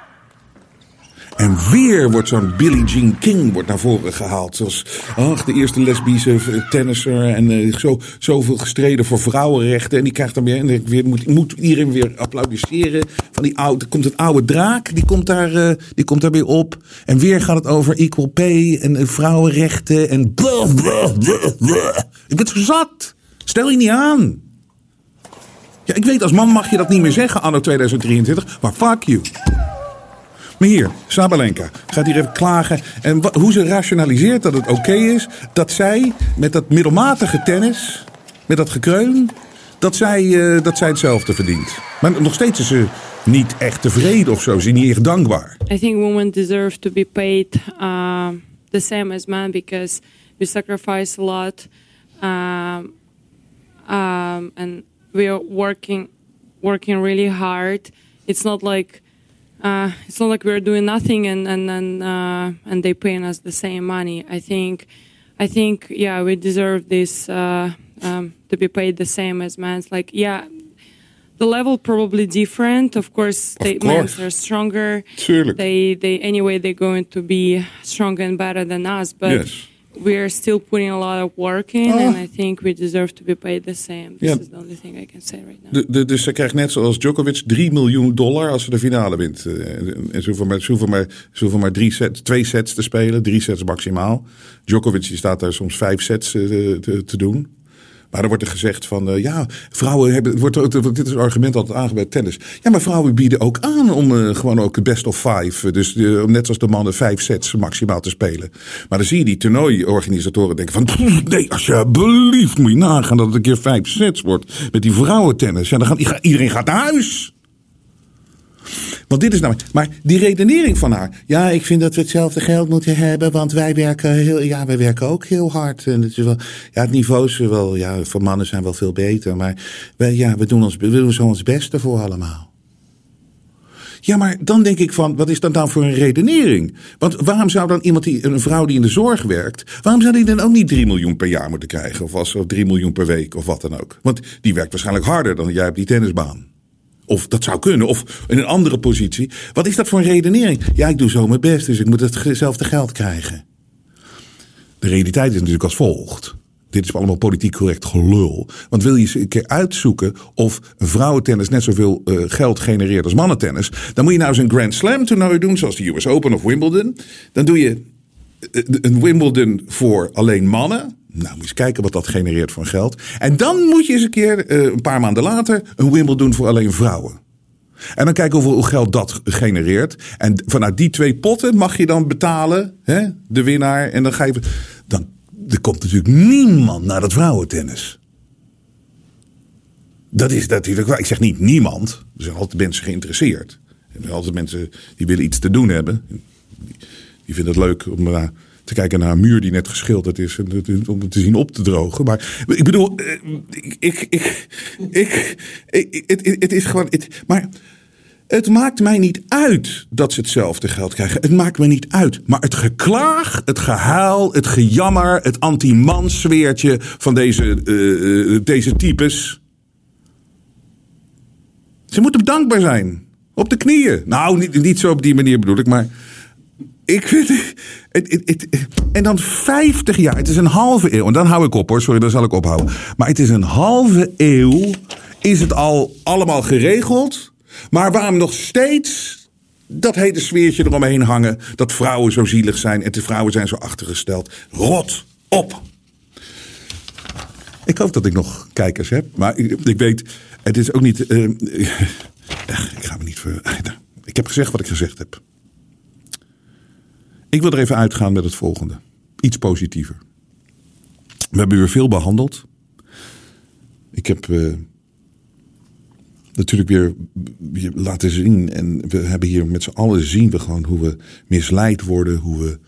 En weer wordt zo'n Billie Jean King wordt naar voren gehaald. Zoals ach, de eerste lesbische tennisser. En uh, zo, zoveel gestreden voor vrouwenrechten. En die krijgt dan weer. En weer, moet, moet iedereen weer applaudisseren. Van die oude, komt het oude draak. Die komt, daar, uh, die komt daar weer op. En weer gaat het over equal pay. En vrouwenrechten. En. Blah, blah, blah, ik ben zo zat. Stel je niet aan. Ja, ik weet, als man mag je dat niet meer zeggen anno 2023. Maar fuck you. Maar hier, Sabalenka gaat hier even klagen. En hoe ze rationaliseert dat het oké is dat zij met dat middelmatige tennis, met dat gekreun, dat zij, uh, dat zij hetzelfde verdient. Maar nog steeds is ze niet echt tevreden of zo. Ze is niet echt dankbaar. I think women deserve to be paid uh, the same as men because we sacrifice a lot. Um, um, and we are working, working really hard. It's not like uh, it's not like we're doing nothing and and and, uh, and they paying us the same money. I think, I think, yeah, we deserve this uh, um, to be paid the same as men. Like, yeah, the level probably different. Of course, the men course. are stronger. Tuurlijk. They they anyway they're going to be stronger and better than us, but Yes. We're still putting a lot of work in, and I think we deserve to be paid the same. This is the only thing I can say right now. De, de, dus ze krijgt net zoals Djokovic 3 miljoen dollar als ze de finale wint. Eh, En ze hoeven maar, ze hoeven maar, ze hoeven maar drie sets, twee sets te spelen, drie sets maximaal. Djokovic die staat daar soms vijf sets eh, te, te doen. Maar er wordt er gezegd van, eh, ja, vrouwen hebben, wordt, dit is een argument altijd bij tennis. Ja, maar vrouwen bieden ook aan om eh, gewoon ook best of five, eh, dus net als de mannen vijf sets maximaal te spelen. Maar dan zie je die toernooiorganisatoren denken van, "Pff, nee, alsjeblieft moet je nagaan dat het een keer vijf sets wordt met die vrouwentennis. Ja, dan gaat, iedereen gaat naar huis. Want dit is nou. Maar die redenering van haar. Ja, ik vind dat we hetzelfde geld moeten hebben. Want wij werken heel. Ja, wij werken ook heel hard. En het is wel. Ja, het niveau is wel. Ja, voor mannen zijn wel veel beter. Maar wij, ja, we doen, ons, we doen zo ons beste voor allemaal. Ja, maar dan denk ik van, wat is dat dan voor een redenering? Want waarom zou dan iemand die, een vrouw die in de zorg werkt, waarom zou die dan ook niet 3 miljoen per jaar moeten krijgen? Of, als, of 3 miljoen per week of wat dan ook? Want die werkt waarschijnlijk harder dan jij op die tennisbaan. Of dat zou kunnen, of in een andere positie. Wat is dat voor een redenering? Ja, ik doe zo mijn best, dus ik moet hetzelfde geld krijgen. De realiteit is natuurlijk als volgt. Dit is allemaal politiek correct gelul. Want wil je eens een keer uitzoeken of vrouwentennis net zoveel eh, geld genereert als mannentennis, dan moet je nou eens een Grand Slam toernooi doen, zoals de US Open of Wimbledon. Dan doe je eh, een Wimbledon voor alleen mannen. Nou, moet eens kijken wat dat genereert voor geld. En dan moet je eens een keer, eh, een paar maanden later, een Wimbledon voor alleen vrouwen. En dan kijken hoeveel geld dat genereert. En vanuit die twee potten mag je dan betalen, hè, de winnaar. En dan ga je. Dan er komt natuurlijk niemand naar dat vrouwentennis. Dat is natuurlijk waar. Ik zeg niet niemand. Er zijn altijd mensen geïnteresseerd. Er zijn altijd mensen die willen iets te doen hebben. Die vinden het leuk om naar te kijken naar een muur die net geschilderd is. En om het te zien op te drogen. Maar ik bedoel, eh, ik, ik, ik, ik, het is gewoon. Het, maar het maakt mij niet uit dat ze hetzelfde geld krijgen. Het maakt me niet uit. Maar het geklaag, het gehuil, het gejammer, het anti-mansweertje van deze, eh, eh, deze types. Ze moeten dankbaar zijn. Op de knieën. Nou, niet, niet zo op die manier bedoel ik, maar. Ik vind het, het, het, En dan 50 jaar. Het is een halve eeuw. En dan hou ik op hoor. Sorry, dan zal ik ophouden. Maar het is een halve eeuw. Is het al allemaal geregeld. Maar waarom nog steeds dat hele sfeertje eromheen hangen. Dat vrouwen zo zielig zijn. En de vrouwen zijn zo achtergesteld. Rot op. Ik hoop dat ik nog kijkers heb. Maar ik, ik weet, het is ook niet. eh, ik ga me niet ver. Ik heb gezegd wat ik gezegd heb. Ik wil er even uitgaan met het volgende. Iets positiever. We hebben weer veel behandeld. Ik heb eh, natuurlijk weer, laten zien. En we hebben hier met z'n allen zien we gewoon hoe we misleid worden. Hoe we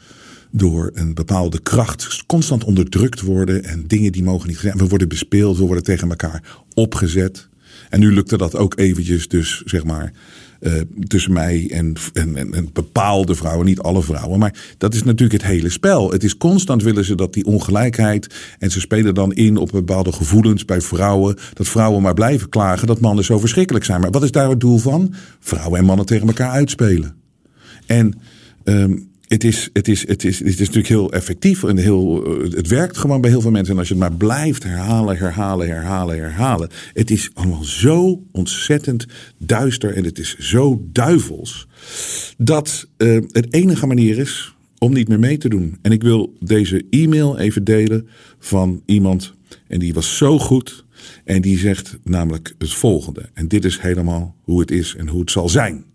door een bepaalde kracht constant onderdrukt worden. En dingen die mogen niet zijn. We worden bespeeld, we worden tegen elkaar opgezet. En nu lukte dat ook eventjes dus, zeg maar, eh, tussen mij en, en, bepaalde vrouwen. Niet alle vrouwen, maar dat is natuurlijk het hele spel. Het is constant willen ze dat die ongelijkheid... en ze spelen dan in op bepaalde gevoelens bij vrouwen... dat vrouwen maar blijven klagen dat mannen zo verschrikkelijk zijn. Maar wat is daar het doel van? Vrouwen en mannen tegen elkaar uitspelen. En ehm, het, is, het, is, het, is, het is natuurlijk heel effectief en heel, eh, het werkt gewoon bij heel veel mensen. En als je het maar blijft herhalen, herhalen, herhalen, herhalen. Het is allemaal zo ontzettend duister en het is zo duivels. Dat eh, het enige manier is om niet meer mee te doen. En ik wil deze e-mail even delen van iemand. En die was zo goed. En die zegt namelijk het volgende. En dit is helemaal hoe het is en hoe het zal zijn.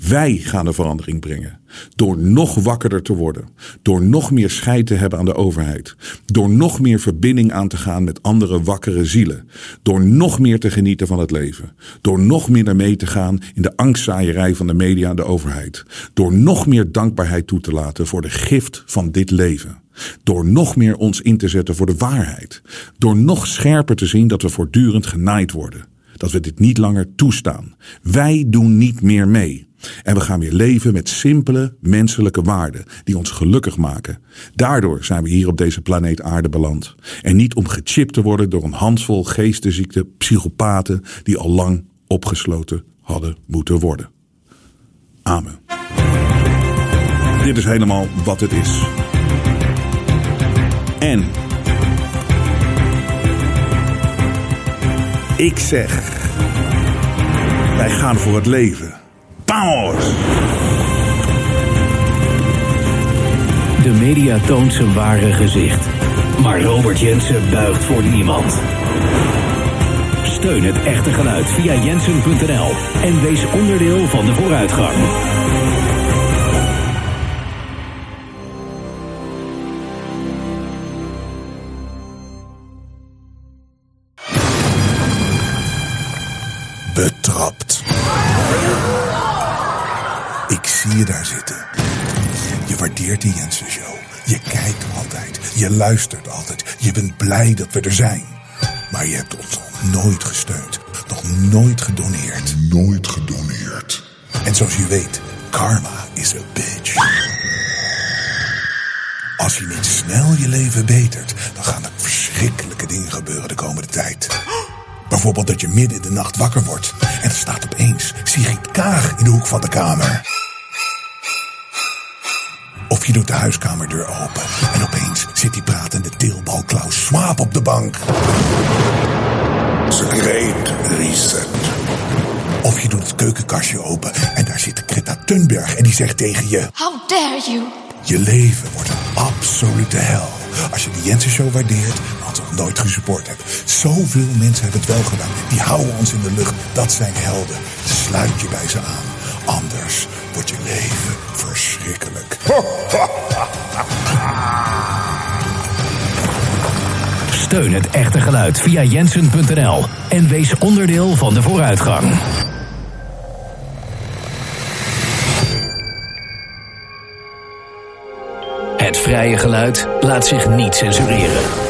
Wij gaan de verandering brengen. Door nog wakkerder te worden. Door nog meer scheid te hebben aan de overheid. Door nog meer verbinding aan te gaan met andere wakkere zielen. Door nog meer te genieten van het leven. Door nog minder mee te gaan in de angstzaaierij van de media en de overheid. Door nog meer dankbaarheid toe te laten voor de gift van dit leven. Door nog meer ons in te zetten voor de waarheid. Door nog scherper te zien dat we voortdurend genaaid worden. dat we dit niet langer toestaan. Wij doen niet meer mee. En we gaan weer leven met simpele menselijke waarden die ons gelukkig maken. Daardoor zijn we hier op deze planeet Aarde beland. En niet om gechipt te worden door een handvol geestesziekte psychopaten die al lang opgesloten hadden moeten worden. Amen. Dit is helemaal wat het is. En ik zeg, wij gaan voor het leven. Vamos! De media toont zijn ware gezicht. Maar Robert Jensen buigt voor niemand. Steun het echte geluid via jensen.nl en wees onderdeel van de vooruitgang. Zie je daar zitten. Je waardeert de Jensen Show. Je kijkt altijd. Je luistert altijd. Je bent blij dat we er zijn. Maar je hebt ons nog nooit gesteund. Nog nooit gedoneerd. Nooit gedoneerd. En zoals je weet, karma is a bitch. Als je niet snel je leven betert, dan gaan er verschrikkelijke dingen gebeuren de komende tijd. Bijvoorbeeld dat je midden in de nacht wakker wordt en er staat opeens Sigrid Kaag in de hoek van de kamer. Of je doet de huiskamerdeur open en opeens zit die pratende teelbal Klaus Schwab op de bank. Great reset. Of je doet het keukenkastje open en daar zit Greta Thunberg en die zegt tegen je... How dare you? Je leven wordt een absolute hel. Als je de Jensen Show waardeert, maar ons nog nooit gesupport hebt. Zoveel mensen hebben het wel gedaan. Die houden ons in de lucht. Dat zijn helden. Sluit je bij ze aan. Anders wordt je leven verschrikkelijk. Steun het echte geluid via jensen.nl en wees onderdeel van de vooruitgang. Het vrije geluid laat zich niet censureren.